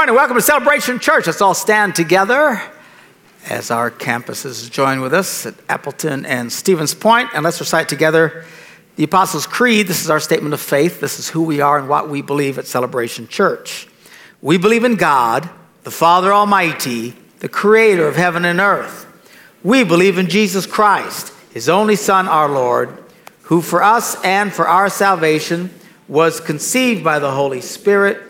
Morning. Welcome to Celebration Church. Let's all stand together as our campuses join with us at Appleton and Stevens Point, and let's recite together the Apostles' Creed. This is our statement of faith. This is who we are and what we believe at Celebration Church. We believe in God, the Father Almighty, the creator of heaven and earth. We believe in Jesus Christ, his only Son, our Lord, who for us and for our salvation was conceived by the Holy Spirit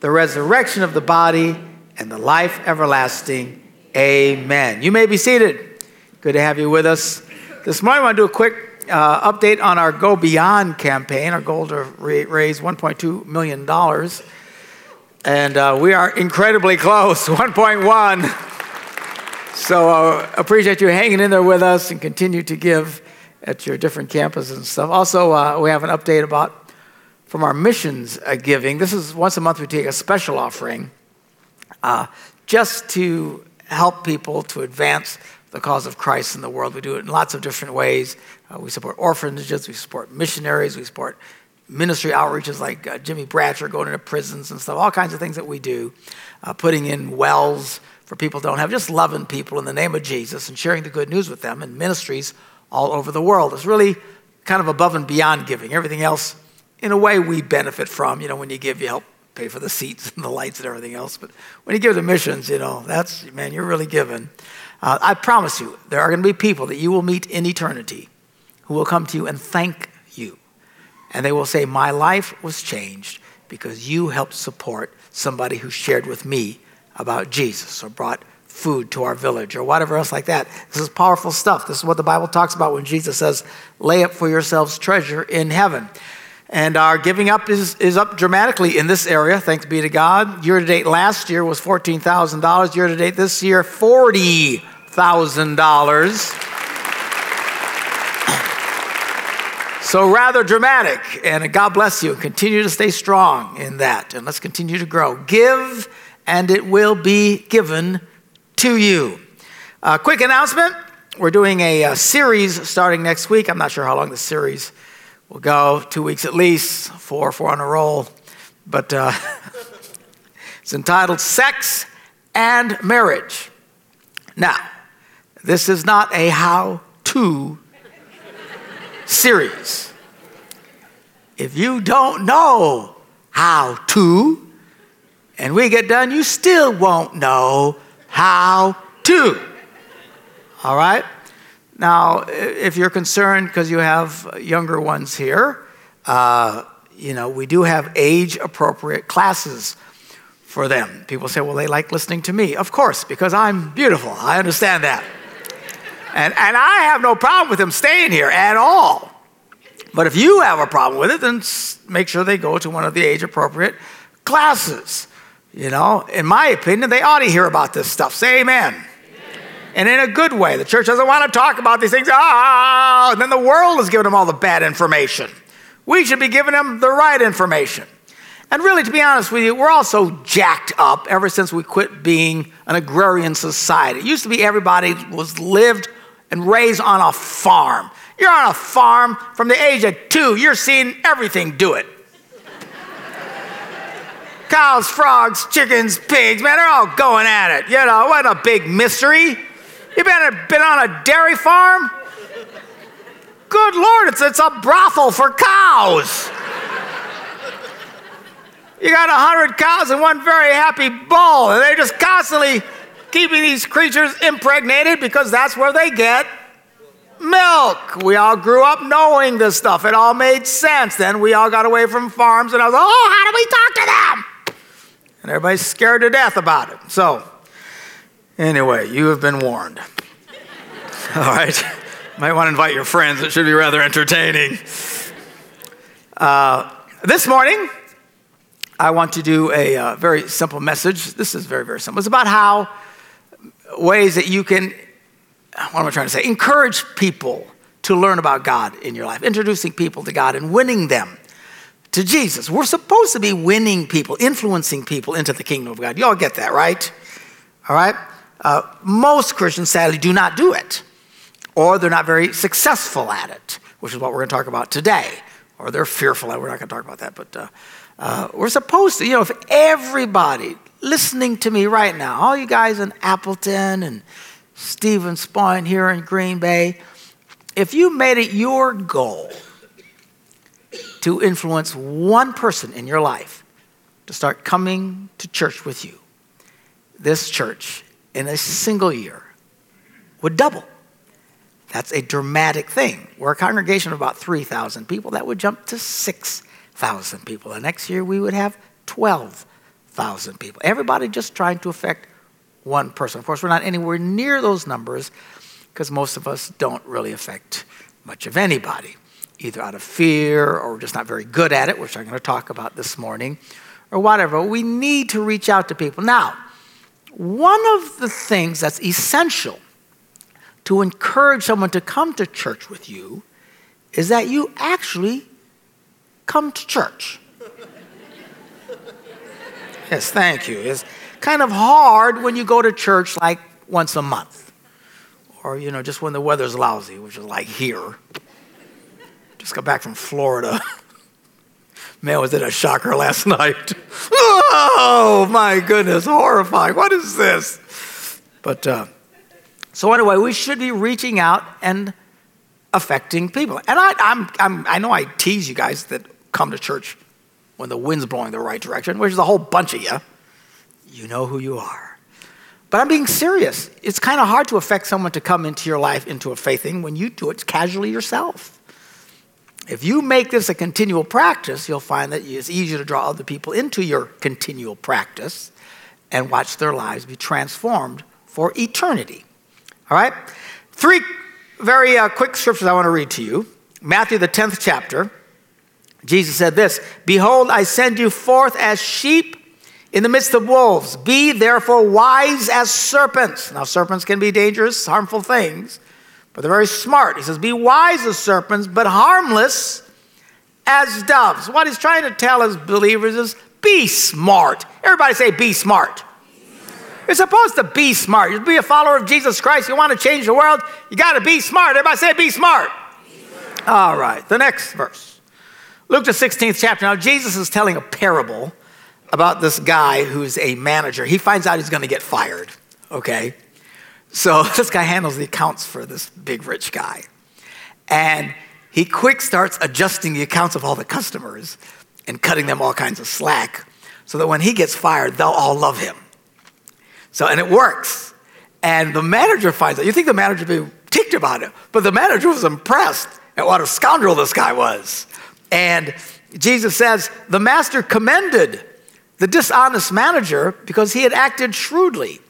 the resurrection of the body, and the life everlasting. Amen. You may be seated. Good to have you with us. This morning, I want to do a quick uh, update on our Go Beyond campaign, our goal to raise $1.2 million. And uh, we are incredibly close 1.1. So uh, appreciate you hanging in there with us and continue to give at your different campuses and stuff. Also, uh, we have an update about from our missions uh, giving. This is once a month we take a special offering uh, just to help people to advance the cause of Christ in the world. We do it in lots of different ways. Uh, we support orphanages, we support missionaries, we support ministry outreaches like uh, Jimmy Bratcher going into prisons and stuff, all kinds of things that we do, uh, putting in wells for people don't have, just loving people in the name of Jesus and sharing the good news with them in ministries all over the world. It's really kind of above and beyond giving. Everything else in a way we benefit from. You know, when you give, you help pay for the seats and the lights and everything else. But when you give to missions, you know, that's, man, you're really giving. Uh, I promise you, there are going to be people that you will meet in eternity who will come to you and thank you. And they will say, My life was changed because you helped support somebody who shared with me about Jesus or brought food to our village or whatever else like that. This is powerful stuff. This is what the Bible talks about when Jesus says, Lay up for yourselves treasure in heaven. And our giving up is, is up dramatically in this area, thanks be to God. Year to date last year was $14,000. Year to date this year, $40,000. So, rather dramatic. And God bless you. Continue to stay strong in that. And let's continue to grow. Give, and it will be given to you. Uh, quick announcement we're doing a, a, series starting next week. I'm not sure how long the series We'll go two weeks at least, four, four on a roll. But uh, it's entitled Sex and Marriage. Now, this is not a how to series. If you don't know how to, and we get done, you still won't know how to. All right? Now, if you're concerned because you have younger ones here, uh, you know, we do have age appropriate classes for them. People say, well, they like listening to me. Of course, because I'm beautiful. I understand that. and, and I have no problem with them staying here at all. But if you have a problem with it, then make sure they go to one of the age appropriate classes. You know, in my opinion, they ought to hear about this stuff. Say amen and in a good way. The church doesn't want to talk about these things. Ah, and then the world is giving them all the bad information. We should be giving them the right information. And really, to be honest with you, we're all so jacked up ever since we quit being an agrarian society. It used to be everybody was lived and raised on a farm. You're on a farm from the age of two, you're seeing everything do it. Cows, frogs, chickens, pigs, man, they're all going at it. You know, what a big mystery. You been, been on a dairy farm? Good Lord, it's, it's a brothel for cows. You got a hundred cows and one very happy bull, and they're just constantly keeping these creatures impregnated because that's where they get milk. We all grew up knowing this stuff. It all made sense. Then we all got away from farms, and I was like, oh, how do we talk to them? And everybody's scared to death about it. So, Anyway, you have been warned. All right. Might want to invite your friends. It should be rather entertaining. Uh, this morning, I want to do a uh, very simple message. This is very, very simple. It's about how ways that you can, what am I trying to say? Encourage people to learn about God in your life, introducing people to God and winning them to Jesus. We're supposed to be winning people, influencing people into the kingdom of God. You all get that, right? All right? Uh, most Christians, sadly, do not do it, or they're not very successful at it, which is what we're going to talk about today. Or they're fearful. We're not going to talk about that, but uh, uh, we're supposed to. You know, if everybody listening to me right now, all you guys in Appleton and Stevens Point here in Green Bay, if you made it your goal to influence one person in your life to start coming to church with you, this church in a single year would double. That's a dramatic thing. We're a congregation of about 3,000 people. That would jump to 6,000 people. The next year, we would have 12,000 people. Everybody just trying to affect one person. Of course, we're not anywhere near those numbers because most of us don't really affect much of anybody, either out of fear or just not very good at it, which I'm going to talk about this morning, or whatever. We need to reach out to people. Now, one of the things that's essential to encourage someone to come to church with you is that you actually come to church. yes, thank you. It's kind of hard when you go to church like once a month or you know just when the weather's lousy which is like here just got back from florida man was it a shocker last night? Oh my goodness horrifying. What is this? But uh, so anyway we should be reaching out and affecting people. And I, I'm, I'm, I know i tease you guys that come to church when the wind's blowing the right direction which is a whole bunch of you you know who you are. But I'm being serious. It's kind of hard to affect someone to come into your life into a faith thing when you do it casually yourself. If you make this a continual practice, you'll find that it's easier to draw other people into your continual practice and watch their lives be transformed for eternity. All right? Three very uh, quick scriptures I want to read to you. Matthew, the 10th chapter. Jesus said this Behold, I send you forth as sheep in the midst of wolves. Be therefore wise as serpents. Now, serpents can be dangerous, harmful things, but they're very smart. He says, Be wise as serpents, but harmless as doves. What he's trying to tell his believers is be smart. Everybody say, Be smart. You're supposed to be smart. You be a follower of Jesus Christ. You want to change the world. You got to be smart. Everybody say, be smart. be smart. All right, the next verse. Luke, the 16th chapter. Now, Jesus is telling a parable about this guy who's a manager. He finds out he's going to get fired, okay? So this guy handles the accounts for this big rich guy. And he quick starts adjusting the accounts of all the customers and cutting them all kinds of slack so that when he gets fired, they'll all love him. So, and it works. And the manager finds out. You think the manager would be ticked about it, but the manager was impressed at what a scoundrel this guy was. And Jesus says, the master commended the dishonest manager because he had acted shrewdly.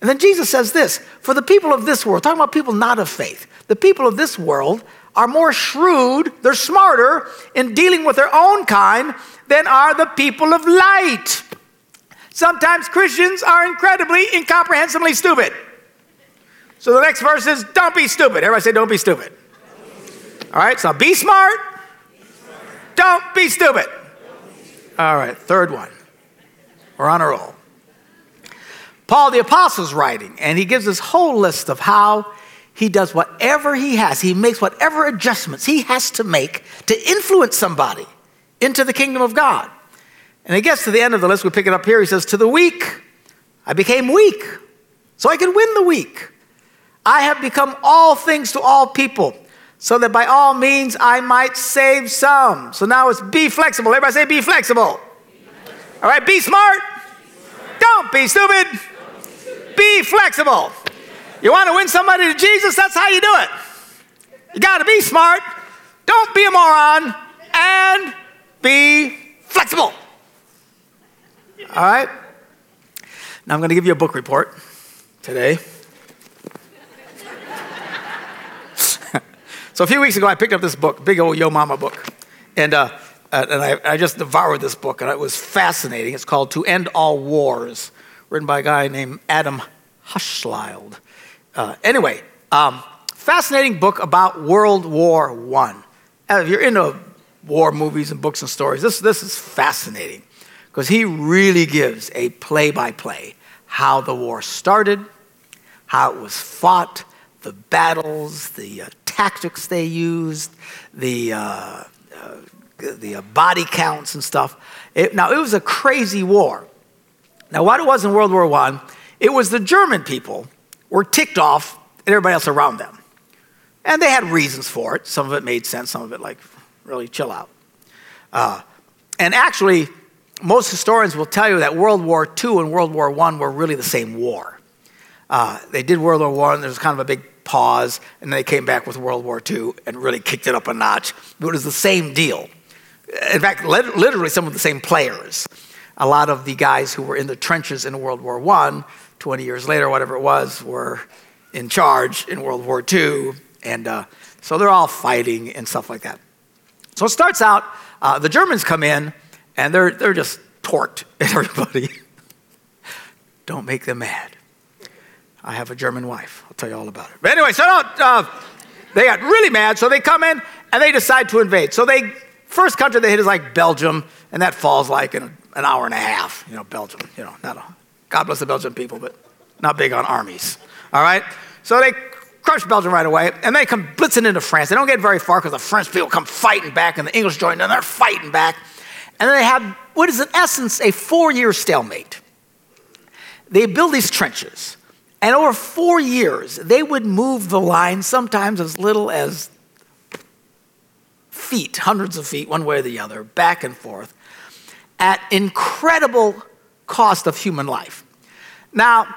And then Jesus says this For the people of this world, talking about people not of faith, the people of this world are more shrewd, they're smarter in dealing with their own kind than are the people of light. Sometimes Christians are incredibly, incomprehensibly stupid. So the next verse is don't be stupid. Everybody say, don't be stupid. All right, so be smart. Don't be stupid. All right, third one. We're on a roll. Paul the Apostle's writing, and he gives this whole list of how he does whatever he has. He makes whatever adjustments he has to make to influence somebody into the kingdom of God. And he gets to the end of the list, we pick it up here. He says, To the weak, I became weak so I could win the weak. I have become all things to all people so that by all means I might save some. So now it's be flexible. Everybody say, Be flexible. All right, be smart. Don't be stupid. Be flexible. You want to win somebody to Jesus? That's how you do it. You got to be smart. Don't be a moron. And be flexible. All right? Now I'm going to give you a book report today. so a few weeks ago, I picked up this book, big old Yo Mama book. And uh, uh, and I, I, just devoured this book, and it was fascinating. It's called To End All Wars, written by a guy named Adam Hochschild. Uh, anyway, um, fascinating book about World War I. If you're into war movies and books and stories, this, this is fascinating because he really gives a play by play how the war started, how it was fought, the battles, the uh, tactics they used, the, uh, uh, the uh, body counts and stuff. It, now, it was a crazy war. Now, what it was in World War I, it was the German people were ticked off and everybody else around them. And they had reasons for it. Some of it made sense, some of it, like, really chill out. Uh, and actually, most historians will tell you that World War II and World War I were really the same war. Uh, they did World War I, there was kind of a big pause, and then they came back with World War II and really kicked it up a notch. But it was the same deal. In fact, literally some of the same players. A lot of the guys who were in the trenches in World War I, 20 years later, whatever it was, were in charge in World War II. And uh, so they're all fighting and stuff like that. So it starts out, uh, the Germans come in, and they're, they're just torqued at everybody. Don't make them mad. I have a German wife. I'll tell you all about it. But anyway, so uh, they got really mad, so they come in and they decide to invade. So they first country they hit is like Belgium, and that falls like in an hour and a half. You know, Belgium. You know, not a, God bless the Belgian people, but not big on armies. All right. So they crush Belgium right away, and they come blitzing into France. They don't get very far because the French people come fighting back, and the English join them. And they're fighting back, and then they have what is in essence a four-year stalemate. They build these trenches. And over four years, they would move the line sometimes as little as feet, hundreds of feet, one way or the other, back and forth, at incredible cost of human life. Now,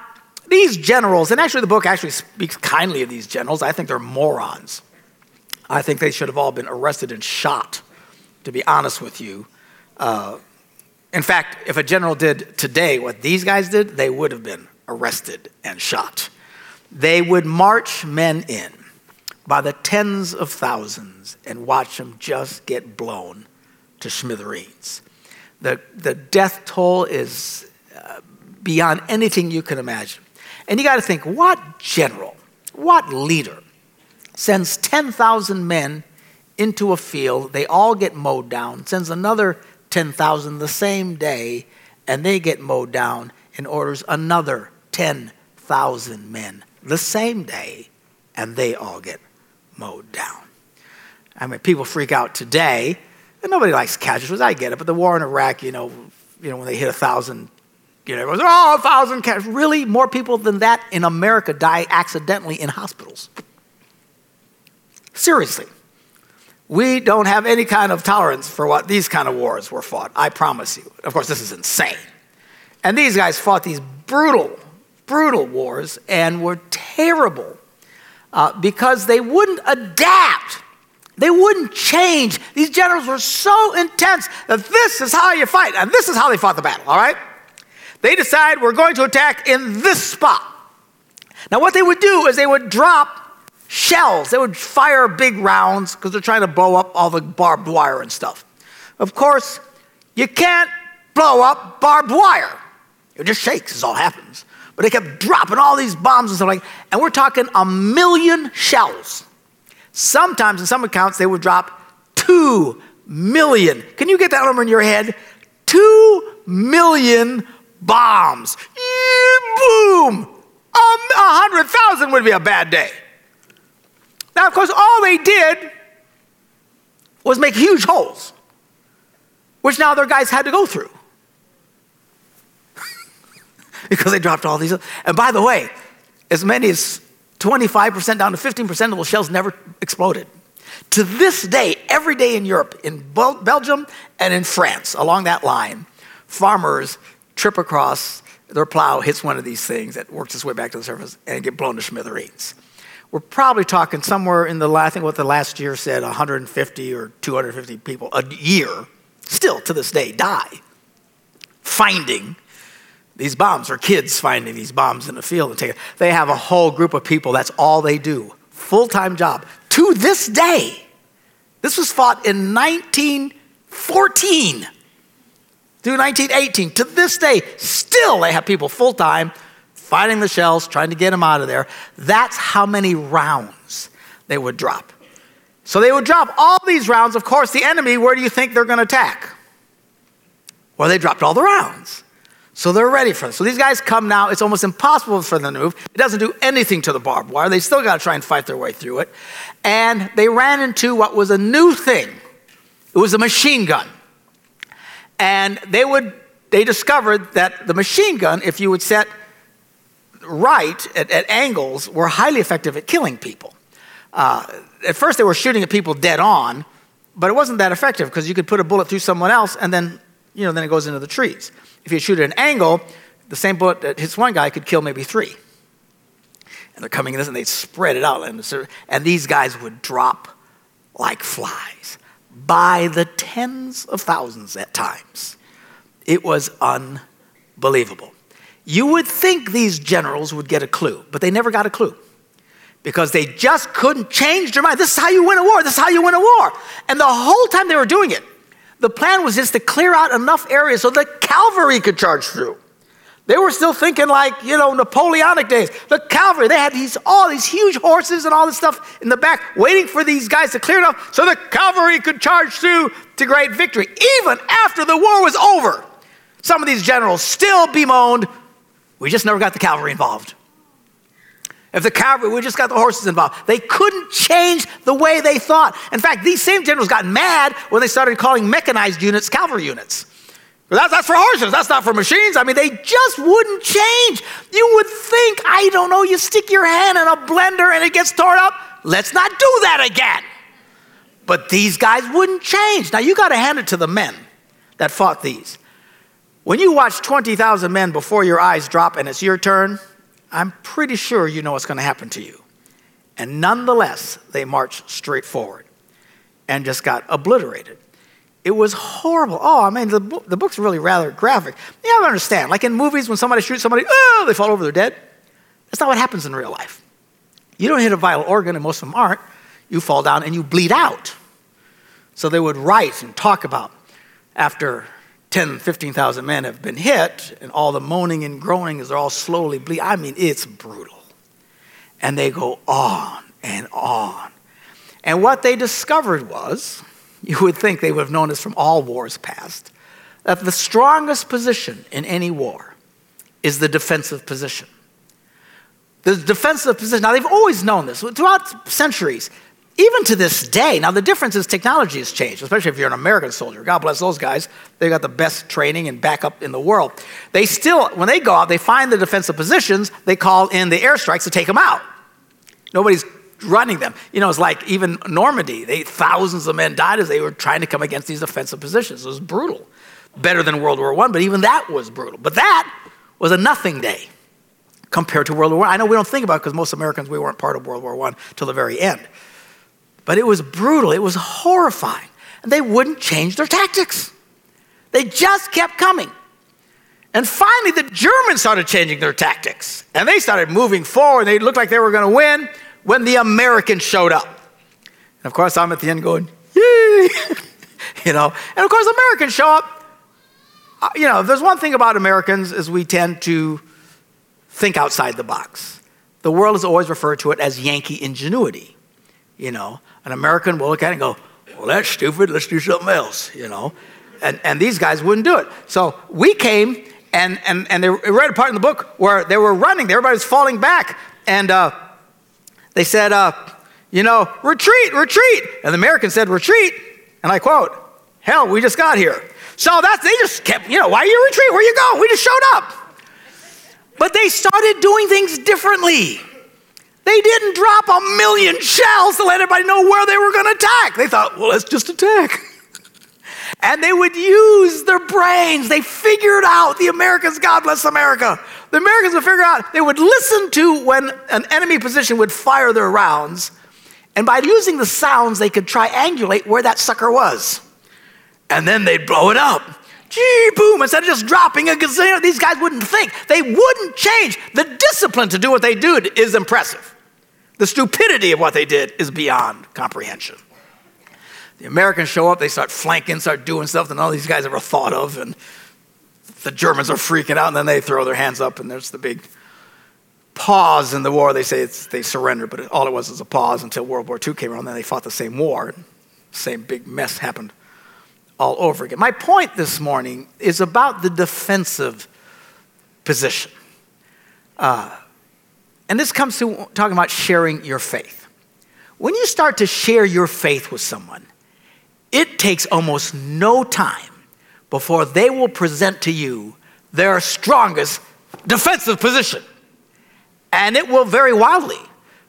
these generals, and actually the book actually speaks kindly of these generals, I think they're morons. I think they should have all been arrested and shot, to be honest with you. Uh, in fact, if a general did today what these guys did, they would have been arrested and shot. They would march men in by the tens of thousands and watch them just get blown to smithereens. The, the death toll is uh, beyond anything you can imagine. And you got to think what general, what leader sends 10,000 men into a field, they all get mowed down, sends another 10,000 the same day, and they get mowed down, and orders another 10,000 men the same day, and they all get mowed down. I mean, people freak out today, and nobody likes casualties. I get it, but the war in Iraq, you know, you know, when they hit a thousand, you know, everyone's oh, a thousand casualties. Really, more people than that in America die accidentally in hospitals. Seriously. We don't have any kind of tolerance for what these kind of wars were fought. I promise you. Of course, this is insane. And these guys fought these brutal brutal wars and were terrible uh, because they wouldn't adapt. They wouldn't change. These generals were so intense that this is how you fight, and this is how they fought the battle, all right? They decide we're going to attack in this spot. Now, what they would do is they would drop shells. They would fire big rounds because they're trying to blow up all the barbed wire and stuff. Of course, you can't blow up barbed wire. It just shakes, is all happens. But they kept dropping all these bombs and stuff like and we're talking a million shells. Sometimes in some accounts they would drop two million. Can you get that number in your head? Two million bombs. boom! A hundred thousand would be a bad day. Now, of course, all they did was make huge holes, which now their guys had to go through because they dropped all these. And by the way, as many as 25% down to 15% of the shells never exploded. To this day, every day in Europe, in Belgium and in France, along that line, farmers trip across, their plow hits one of these things that works its way back to the surface and get blown to smithereens. We're probably talking somewhere in the, I think what the last year said, 150 or 250 people a year, still to this day, die finding these bombs are kids finding these bombs in the field and taking. They have a whole group of people. That's all they do. Full time job. To this day, this was fought in 1914 through 1918. To this day, still they have people full time fighting the shells, trying to get them out of there. That's how many rounds they would drop. So they would drop all these rounds. Of course, the enemy, where do you think they're going to attack? Well, they dropped all the rounds. So they're ready for this. So these guys come now. It's almost impossible for them to move. It doesn't do anything to the barbed wire. They still got to try and fight their way through it. And they ran into what was a new thing. It was a machine gun. And they would they discovered that the machine gun, if you would set right at, at angles, were highly effective at killing people. Uh, at first, they were shooting at people dead on, but it wasn't that effective because you could put a bullet through someone else and then, you know, then it goes into the trees. If you shoot at an angle, the same bullet that hits one guy could kill maybe three. And they're coming in this and they spread it out. And, and these guys would drop like flies by the tens of thousands at times. It was unbelievable. You would think these generals would get a clue, but they never got a clue because they just couldn't change their mind. This is how you win a war. This is how you win a war. And the whole time they were doing it, the plan was just to clear out enough areas so the cavalry could charge through. They were still thinking like, you know, Napoleonic days. The cavalry, they had these all these huge horses and all this stuff in the back waiting for these guys to clear enough so the cavalry could charge through to great victory. Even after the war was over, some of these generals still bemoaned, we just never got the cavalry involved. If the cavalry, we just got the horses involved. They couldn't change the way they thought. In fact, these same generals got mad when they started calling mechanized units cavalry units. That's, that's for horses, that's not for machines. I mean, they just wouldn't change. You would think, I don't know, you stick your hand in a blender and it gets torn up. Let's not do that again. But these guys wouldn't change. Now, you got to hand it to the men that fought these. When you watch 20,000 men before your eyes drop and it's your turn, I'm pretty sure you know what's going to happen to you. And nonetheless, they marched straight forward and just got obliterated. It was horrible. Oh, I mean, the, book, the book's really rather graphic. Yeah, I understand, like in movies, when somebody shoots somebody, oh, they fall over, they're dead. That's not what happens in real life. You don't hit a vital organ, and most of them aren't. You fall down and you bleed out. So they would write and talk about after 10, 15,000 men have been hit, and all the moaning and groaning is they're all slowly bleeding. I mean, it's brutal. And they go on and on. And what they discovered was, you would think they would have known this from all wars past, that the strongest position in any war is the defensive position. The defensive position, now they've always known this. Throughout centuries, even to this day, now the difference is technology has changed, especially if you're an American soldier. God bless those guys. They got the best training and backup in the world. They still, when they go out, they find the defensive positions, they call in the airstrikes to take them out. Nobody's running them. You know, it's like even Normandy, they, thousands of men died as they were trying to come against these defensive positions. It was brutal. Better than World War I, but even that was brutal. But that was a nothing day compared to World War I. I know we don't think about it because most Americans, we weren't part of World War I till the very end. But it was brutal, it was horrifying. And they wouldn't change their tactics. They just kept coming. And finally, the Germans started changing their tactics. And they started moving forward. They looked like they were going to win when the Americans showed up. And of course, I'm at the end going, yay! you know, and of course, Americans show up. Uh, you know, there's one thing about Americans is we tend to think outside the box. The world has always referred to it as Yankee ingenuity. You know, an American will look at it and go, well, that's stupid. Let's do something else, you know. And, and these guys wouldn't do it. So we came, and, and, and they read a part in the book where they were running. Everybody was falling back. And uh, they said, uh, you know, retreat, retreat. And the American said, retreat. And I quote, hell, we just got here. So that's, they just kept, you know, why you retreat? Where you go? We just showed up. But they started doing things differently. They didn't drop a million shells to let everybody know where they were going to attack. They thought, well, let's just attack. and they would use their brains. They figured out the Americans, God bless America. The Americans would figure out, they would listen to when an enemy position would fire their rounds. And by using the sounds, they could triangulate where that sucker was. And then they'd blow it up. Gee, boom, instead of just dropping a gazillion, these guys wouldn't think. They wouldn't change. The discipline to do what they do is impressive. The stupidity of what they did is beyond comprehension. the Americans show up, they start flanking, start doing stuff that none of these guys ever thought of, and the Germans are freaking out, and then they throw their hands up, and there's the big pause in the war. They say they surrendered, but all it was was a pause until World War II came around. and Then they fought the same war, same big mess happened all over again. My point this morning is about the defensive position. Uh, and this comes to talking about sharing your faith. When you start to share your faith with someone, it takes almost no time before they will present to you their strongest defensive position. And it will vary wildly.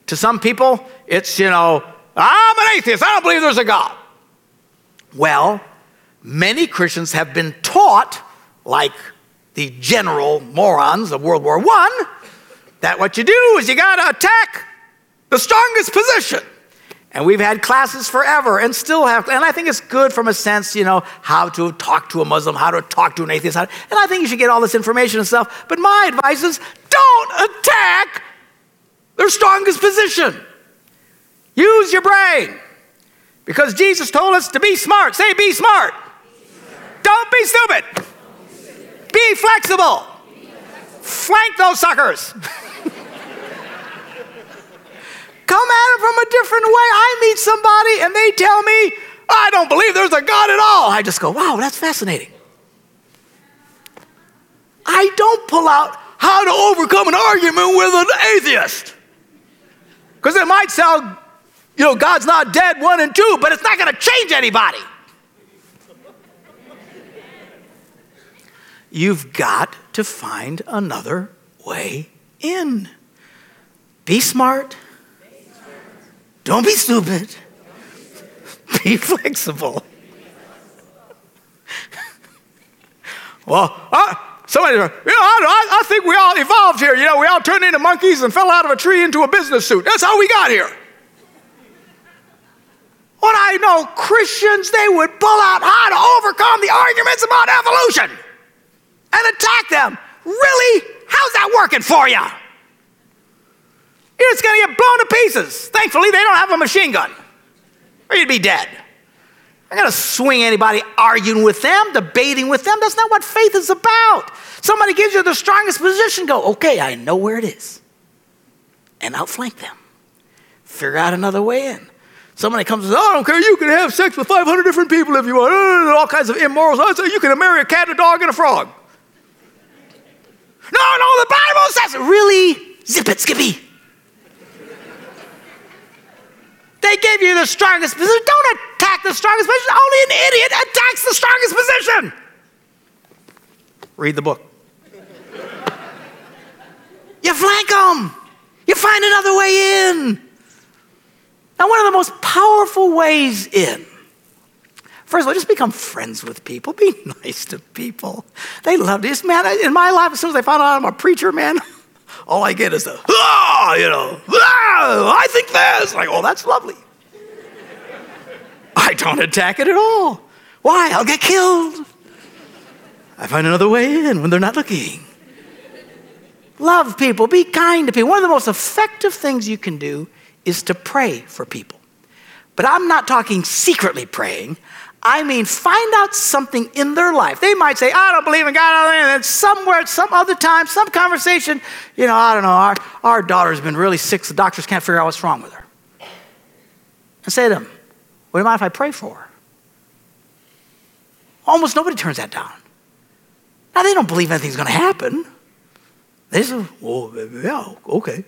To some people, it's, you know, I'm an atheist, I don't believe there's a God. Well, many Christians have been taught, like the general morons of World War I, that what you do is you got to attack the strongest position. And we've had classes forever and still have, and I think it's good from a sense, you know, how to talk to a Muslim, how to talk to an atheist. and I think you should get all this information and stuff. But my advice is don't attack their strongest position. Use your brain. Because Jesus told us to be smart. Say, be smart. Don't be stupid. Be flexible. Flank those suckers. Come at it from a different way. I meet somebody and they tell me, I don't believe there's a God at all. I just go, wow, that's fascinating. I don't pull out how to overcome an argument with an atheist. Because it might sound, you know, God's not dead, one and two, but it's not going to change anybody. You've got to find another way in. Be smart don't be stupid. Be flexible. well, uh, somebody, you know, I, I, think we all evolved here. You know, we all turned into monkeys and fell out of a tree into a business suit. That's how we got here. When I know Christians, they would pull out how to overcome the arguments about evolution and attack them. Really? How's that working for you? You're just going to get blown to pieces. Thankfully, they don't have a machine gun, or you'd be dead. I'm going to swing anybody arguing with them, debating with them. That's not what faith is about. Somebody gives you the strongest position, go, okay, I know where it is, and outflank them. Figure out another way in. Somebody comes and says, oh, I don't care, you can have sex with 500 different people if you want, uh, all kinds of immorals. I say, you can marry a cat, a dog, and a frog. No, no, the Bible says, really? Zip it, Skippy. They gave you the strongest position. Don't attack the strongest position. Only an idiot attacks the strongest position. Read the book. you flank them. You find another way in. Now, one of the most powerful ways in, first of all, just become friends with people. Be nice to people. They love this. Man, in my life, as soon as I found out I'm a preacher, man, all I get is a, ah, you know, ah, I think this. Like, oh, that's lovely. I don't attack it at all. Why? I'll get killed. I find another way in when they're not looking. Love people, be kind to people. One of the most effective things you can do is to pray for people. But I'm not talking secretly praying. I mean, find out something in their life. They might say, I don't believe in God, and then somewhere, at some other time, some conversation, you know, I don't know, our, our daughter's been really sick, the doctors can't figure out what's wrong with her. And say to them, What do you mind if I pray for her? Almost nobody turns that down. Now, they don't believe anything's going to happen. They say, well, yeah, okay.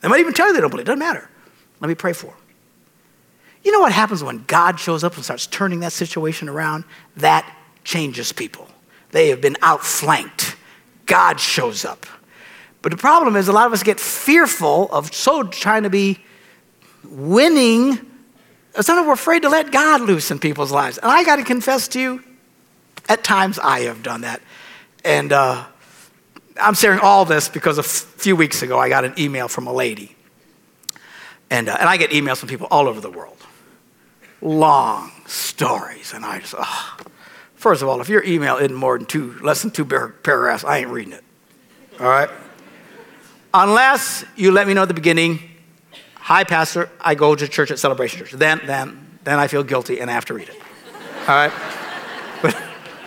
They might even tell you they don't believe. It doesn't matter. Let me pray for them. You know what happens when God shows up and starts turning that situation around? That changes people. They have been outflanked. God shows up. But the problem is, a lot of us get fearful of so trying to be winning. Sometimes we're afraid to let God loose in people's lives. And I got to confess to you, at times I have done that. And uh, I'm sharing all this because a f- few weeks ago I got an email from a lady. And, uh, and I get emails from people all over the world long stories. And I just, oh. first of all, if your email isn't more than two, less than two paragraphs, I ain't reading it. All right? Unless you let me know at the beginning, hi, Pastor, I go to church at Celebration Church. Then, then, then I feel guilty and I have to read it. All right? But,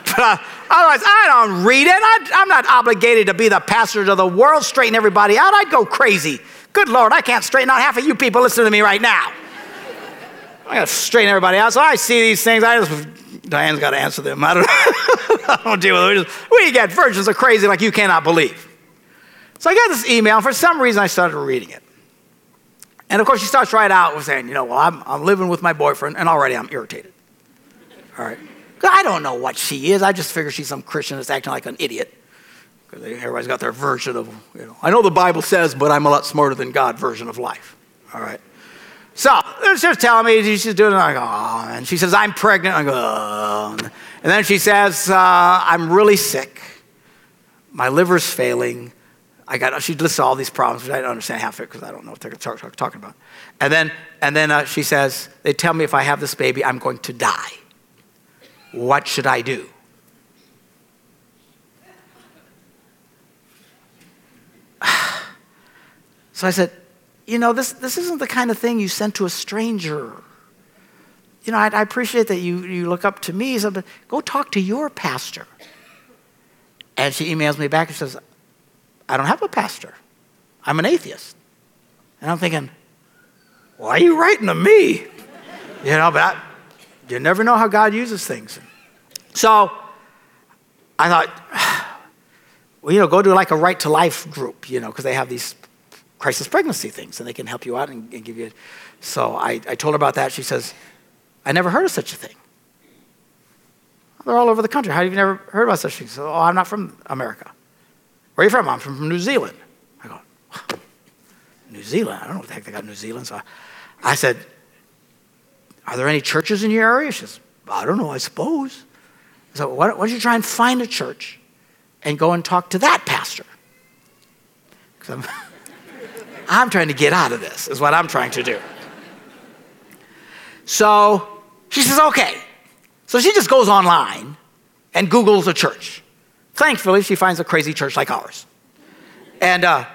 but uh, otherwise, I don't read it. I, I'm not obligated to be the pastor of the world, straighten everybody out. I'd go crazy. Good Lord, I can't straighten out half of you people listening to me right now. I gotta straighten everybody out. So I see these things. I just, Diane's got to answer them. I don't, I don't deal with it. We, we get versions of crazy like you cannot believe. So I got this email, and for some reason I started reading it. And of course, she starts right out with saying, you know, well, I'm, I'm living with my boyfriend, and already I'm irritated. All right. I don't know what she is. I just figure she's some Christian that's acting like an idiot. Because everybody's got their version of, you know, I know the Bible says, but I'm a lot smarter than God version of life. All right. So she's telling me she's doing it. I go, oh, and she says, I'm pregnant. I go, oh. And then she says, uh, I'm really sick. My liver's failing. I got, she lists all these problems, but I don't understand half of it because I don't know what they're talking about. And then, and then uh, she says, they tell me if I have this baby, I'm going to die. What should I do? so I said, you know, this, this isn't the kind of thing you send to a stranger. You know, I, I appreciate that you, you look up to me, but go talk to your pastor. And she emails me back and says, I don't have a pastor. I'm an atheist. And I'm thinking, why are you writing to me? You know, but I, you never know how God uses things. So I thought, well, you know, go to like a right to life group, you know, because they have these crisis pregnancy things and they can help you out and, and give you. So I, I told her about that. She says, I never heard of such a thing. They're all over the country. How have you never heard about such things? Oh, I'm not from America. Where are you from? I'm from New Zealand. I go, New Zealand? I don't know what the heck they got New Zealand. So I, I said, Are there any churches in your area? She says, I don't know, I suppose. So why don't, why don't you try and find a church and go and talk to that pastor? Because I'm, I'm trying to get out of this, is what I'm trying to do. So she says, okay. So she just goes online and Googles a church. Thankfully, she finds a crazy church like ours. And uh,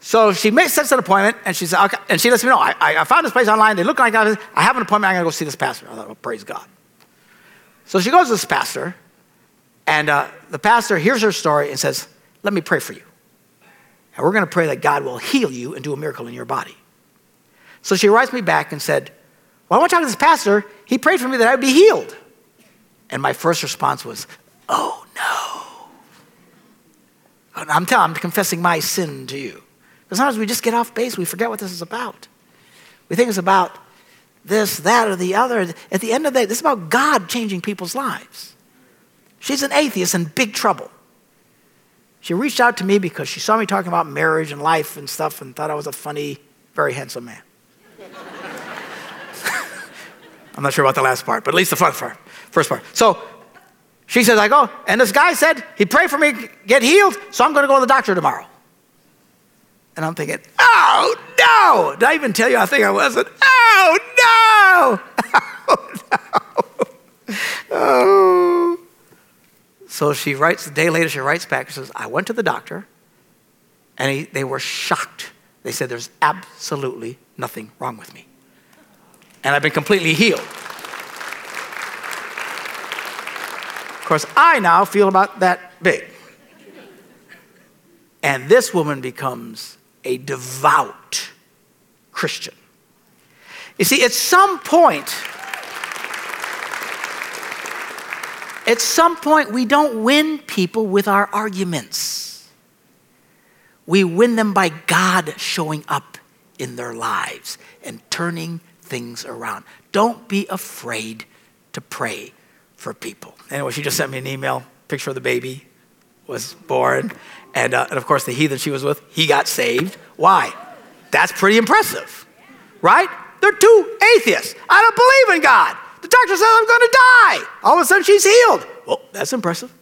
so she makes, sets an appointment, and she says, okay, and she lets me know, I, I found this place online. They look like I, have an appointment. I'm going to go see this pastor. I thought, well, praise God. So she goes to this pastor, and uh, the pastor hears her story and says, let me pray for you. And we're going to pray that God will heal you and do a miracle in your body. So she writes me back and said, well, I want to talk to this pastor. He prayed for me that I would be healed. And my first response was, oh no. I'm telling, I'm confessing my sin to you. Because sometimes we just get off base. We forget what this is about. We think it's about this, that, or the other. At the end of the day, this is about God changing people's lives. She's an atheist in big trouble. She reached out to me because she saw me talking about marriage and life and stuff and thought I was a funny, very handsome man. I'm not sure about the last part, but at least the first part. First part. So she says, I go, and this guy said, he prayed for me, get healed, so I'm going to go to the doctor tomorrow. And I'm thinking, oh no! Did I even tell you I think I wasn't? Oh no! Oh no! Oh. So she writes, a day later, she writes back and says, I went to the doctor, and he, they were shocked. They said, There's absolutely nothing wrong with me. And I've been completely healed. Of course, I now feel about that big. And this woman becomes a devout Christian. You see, at some point, at some point, we don't win people with our arguments. We win them by God showing up in their lives and turning things around. Don't be afraid to pray for people. Anyway, she just sent me an email, picture of the baby was born. And, uh, and of course, the heathen she was with, he got saved. Why? That's pretty impressive, right? They're two atheists. I don't believe in God. The doctor says I'm going to die. All of a sudden, she's healed. Well, that's impressive.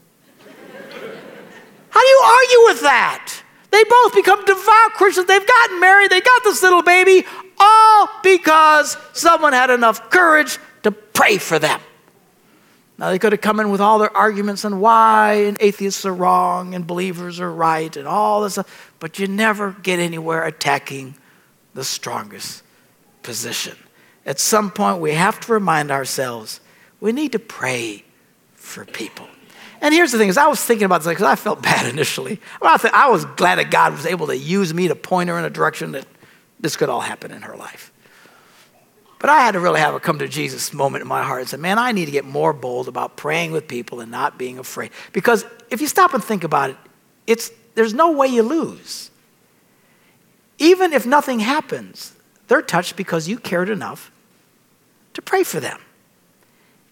How do you argue with that? They both become devout Christians. They've gotten married. They got this little baby, all because someone had enough courage to pray for them. Now, they could have come in with all their arguments on why and atheists are wrong and believers are right and all this stuff, but you never get anywhere attacking the strongest position. At some point we have to remind ourselves we need to pray for people. And here's the thing: is I was thinking about this because I felt bad initially. I was glad that God was able to use me to point her in a direction that this could all happen in her life. But I had to really have a come to Jesus moment in my heart and say, man, I need to get more bold about praying with people and not being afraid. Because if you stop and think about it, it's, there's no way you lose. Even if nothing happens, they're touched because you cared enough to pray for them.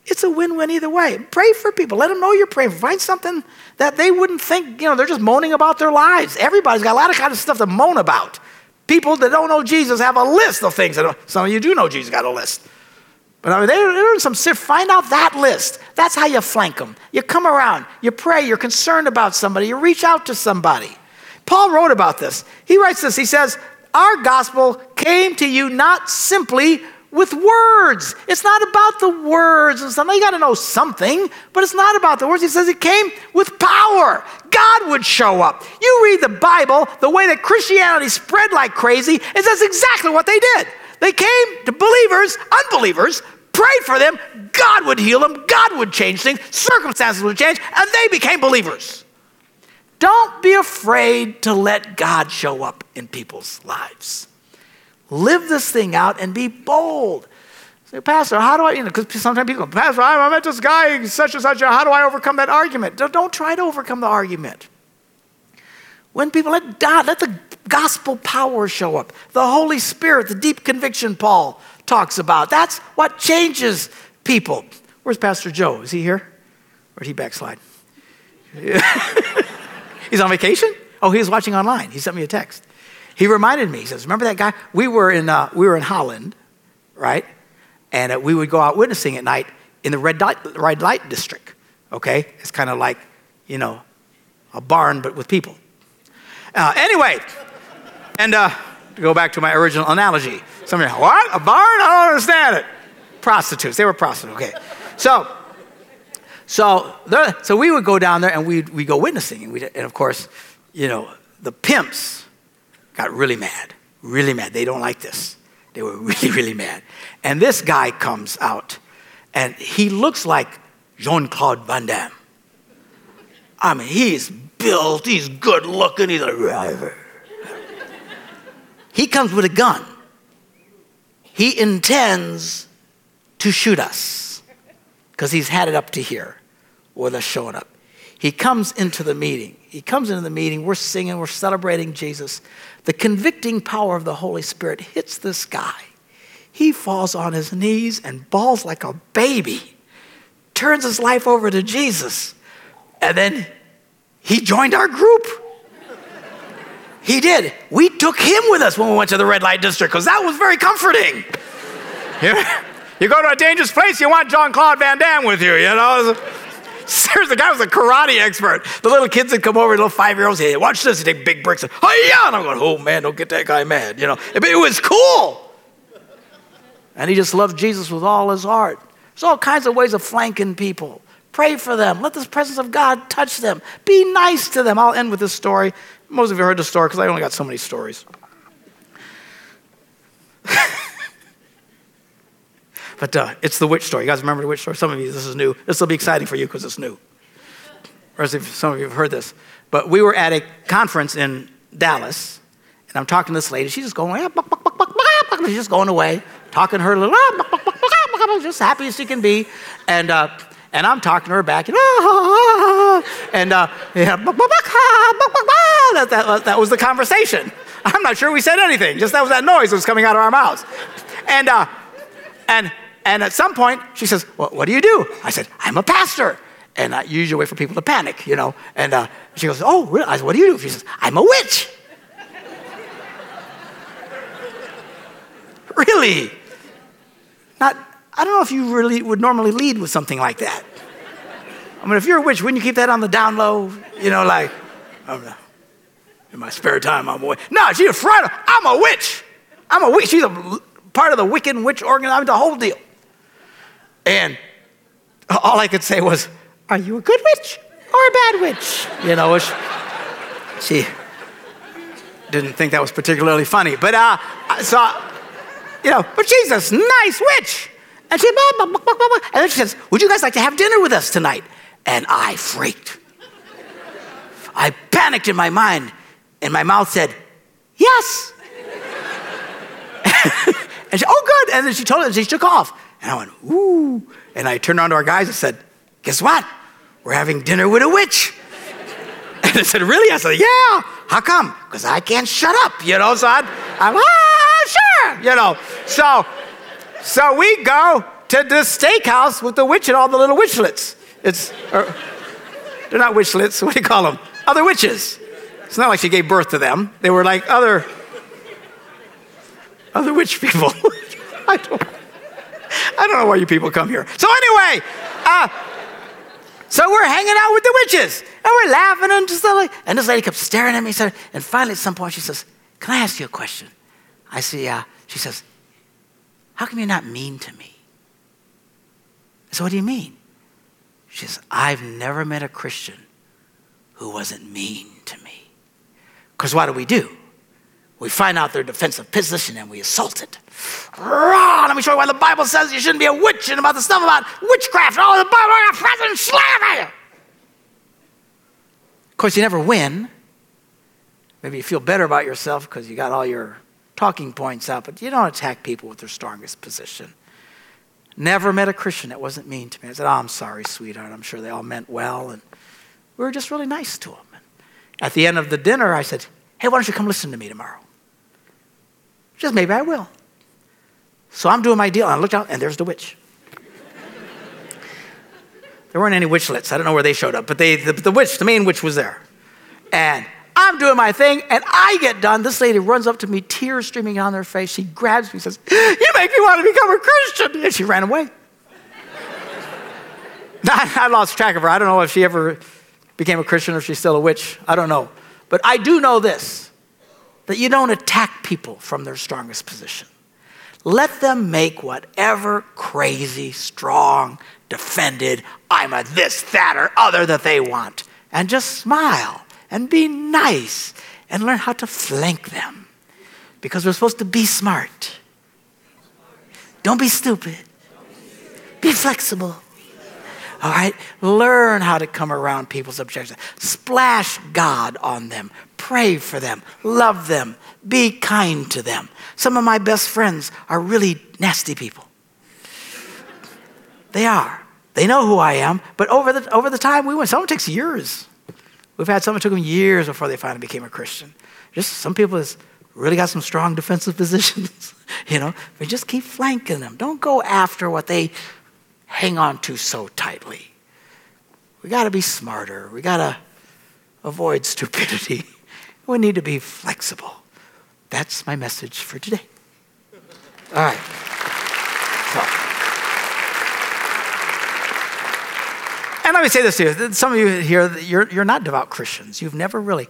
It's a win win either way. Pray for people. Let them know you're praying. Find something that they wouldn't think, you know, they're just moaning about their lives. Everybody's got a lot of kind of stuff to moan about. People that don't know Jesus have a list of things. That Some of you do know Jesus, got a list. But I mean, they're in some sift. Find out that list. That's how you flank them. You come around, you pray, you're concerned about somebody, you reach out to somebody. Paul wrote about this. He writes this. He says, Our gospel came to you not simply with words. It's not about the words and something. You got to know something, but it's not about the words. He says it came with power. God would show up. You read the Bible, the way that Christianity spread like crazy, is that's exactly what they did. They came to believers, unbelievers, prayed for them, God would heal them, God would change things, circumstances would change, and they became believers. Don't be afraid to let God show up in people's lives. Live this thing out and be bold. Say, Pastor, how do I, you know, because sometimes people go, Pastor, I met this guy, such and such, how do I overcome that argument? Don't, try to overcome the argument. When people let God, let the gospel power show up, the Holy Spirit, the deep conviction Paul talks about, that's what changes people. Where's Pastor Joe? Is he here? Or did he backslide? He's on vacation? Oh, he was watching online. He sent me a text. He reminded me, he says, Remember that guy? We were in, uh, we were in Holland, right? And uh, we would go out witnessing at night in the red light, red light district, okay? It's kind of like, you know, a barn, but with people. Uh, anyway, and uh, to go back to my original analogy, some of you, what? A barn? I don't understand it. Prostitutes. They were prostitutes, okay. So, so, so we would go down there and we'd, we'd go witnessing. And, and of course, you know, the pimps got really mad, really mad. They don't like this. They were really, really mad. And this guy comes out, and he looks like Jean Claude Van Damme. I mean, he's built, he's good looking, he's a driver. he comes with a gun. He intends to shoot us because he's had it up to here with us showing up. He comes into the meeting. He comes into the meeting. We're singing, we're celebrating Jesus. The convicting power of the Holy Spirit hits this guy. He falls on his knees and bawls like a baby, turns his life over to Jesus, and then he joined our group. He did. We took him with us when we went to the red light district because that was very comforting. you go to a dangerous place, you want Jean Claude Van Damme with you, you know? Seriously, the guy was a karate expert. The little kids would come over, little five year olds, hey, watch this. He'd take big bricks. And, yeah. And I'm going, oh, man, don't get that guy mad. You know, it, it was cool. And he just loved Jesus with all his heart. There's all kinds of ways of flanking people. Pray for them. Let the presence of God touch them. Be nice to them. I'll end with this story. Most of you heard the story because I only got so many stories. But uh, it's the witch story. You guys remember the witch story? Some of you, this is new. This will be exciting for you because it's new. Or as if some of you have heard this. But we were at a conference in Dallas, and I'm talking to this lady. She's just going, she's just going away, talking to her little, just happy as she can be. And, uh, and I'm talking to her back, and, uh, that, that, that was the conversation. I'm not sure we said anything, just that was that noise that was coming out of our mouths. And, uh, and and at some point, she says, well, What do you do? I said, I'm a pastor. And I usually wait for people to panic, you know. And uh, she goes, Oh, really? I said, What do you do? She says, I'm a witch. really? Not, I don't know if you really would normally lead with something like that. I mean, if you're a witch, wouldn't you keep that on the down low? You know, like, know. in my spare time, I'm a witch. No, she's a friend. I'm a witch. I'm a witch. She's a part of the Wiccan witch organization, I'm the whole deal. And all I could say was, Are you a good witch or a bad witch? You know, she, she didn't think that was particularly funny. But uh, so you know, but she's nice witch. And she, blah, and then she says, Would you guys like to have dinner with us tonight? And I freaked. I panicked in my mind, and my mouth said, Yes. and she, Oh, good. And then she told us, she took off. And I went, Ooh. And I turned around to our guys and said, Guess what? We're having dinner with a witch. And I said, Really? I said, Yeah. How come? Because I can't shut up, you know, so I, I'm, ah, sure, you know. So, so we go to the steakhouse with the witch and all the little witchlets. It's, or, they're not witchlets, what do you call them? Other witches. It's not like she gave birth to them. They were like other, other witch people. I, don't, I don't know why you people come here. So anyway, uh, so we're hanging out with the witches and we're laughing and just like, and this lady kept staring at me. Said, And finally, at some point, she says, Can I ask you a question? I say, Yeah. She says, How come you're not mean to me? I said, What do you mean? She says, I've never met a Christian who wasn't mean to me. Because what do we do? We find out their defensive position and we assault it. Let me show you why the Bible says you shouldn't be a witch and about the stuff about witchcraft. Oh, the Bible got present slavery. Of course, you never win. Maybe you feel better about yourself because you got all your talking points out, but you don't attack people with their strongest position. Never met a Christian that wasn't mean to me. I said, Oh, I'm sorry, sweetheart. I'm sure they all meant well. And we were just really nice to them. And at the end of the dinner, I said, Hey, why don't you come listen to me tomorrow? Just maybe I will. So I'm doing my deal. And I looked out, and there's the witch. there weren't any witchlets. I don't know where they showed up, but they, the, the witch, the main witch, was there. And I'm doing my thing, and I get done. This lady runs up to me, tears streaming down her face. She grabs me says, You make me want to become a Christian. And she ran away. I lost track of her. I don't know if she ever became a Christian or if she's still a witch. I don't know. But I do know this that you don't attack people from their strongest position. Let them make whatever crazy, strong, defended, I'm a this, that, or other that they want. And just smile and be nice and learn how to flank them. Because we're supposed to be smart. Don't be stupid. Be flexible. All right? Learn how to come around people's objections. Splash God on them. Pray for them. Love them. Be kind to them. Some of my best friends are really nasty people. They are. They know who I am, but over the, over the time we went, some takes years. We've had some that took them years before they finally became a Christian. Just some people has really got some strong defensive positions, you know. We just keep flanking them. Don't go after what they hang on to so tightly. We got to be smarter. We got to avoid stupidity. We need to be flexible. That's my message for today. All right. So. And let me say this to you. Some of you here, you're, you're not devout Christians. You've never really.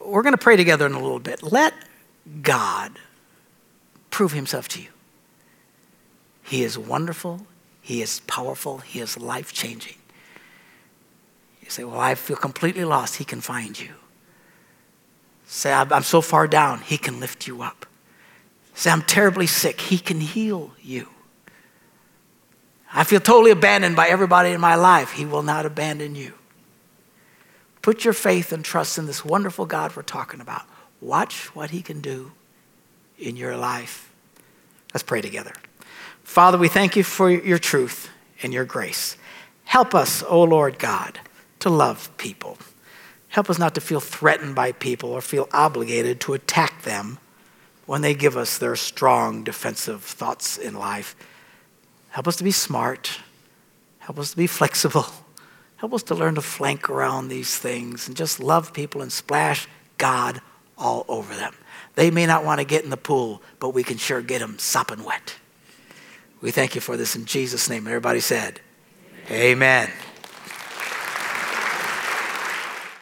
We're going to pray together in a little bit. Let God prove himself to you. He is wonderful. He is powerful. He is life changing. You say, Well, I feel completely lost. He can find you. Say, I'm so far down, He can lift you up. Say, I'm terribly sick, He can heal you. I feel totally abandoned by everybody in my life, He will not abandon you. Put your faith and trust in this wonderful God we're talking about. Watch what He can do in your life. Let's pray together. Father, we thank you for your truth and your grace. Help us, O oh Lord God, to love people. Help us not to feel threatened by people or feel obligated to attack them when they give us their strong defensive thoughts in life. Help us to be smart. Help us to be flexible. Help us to learn to flank around these things and just love people and splash God all over them. They may not want to get in the pool, but we can sure get them sopping wet. We thank you for this in Jesus' name. Everybody said, Amen. Amen.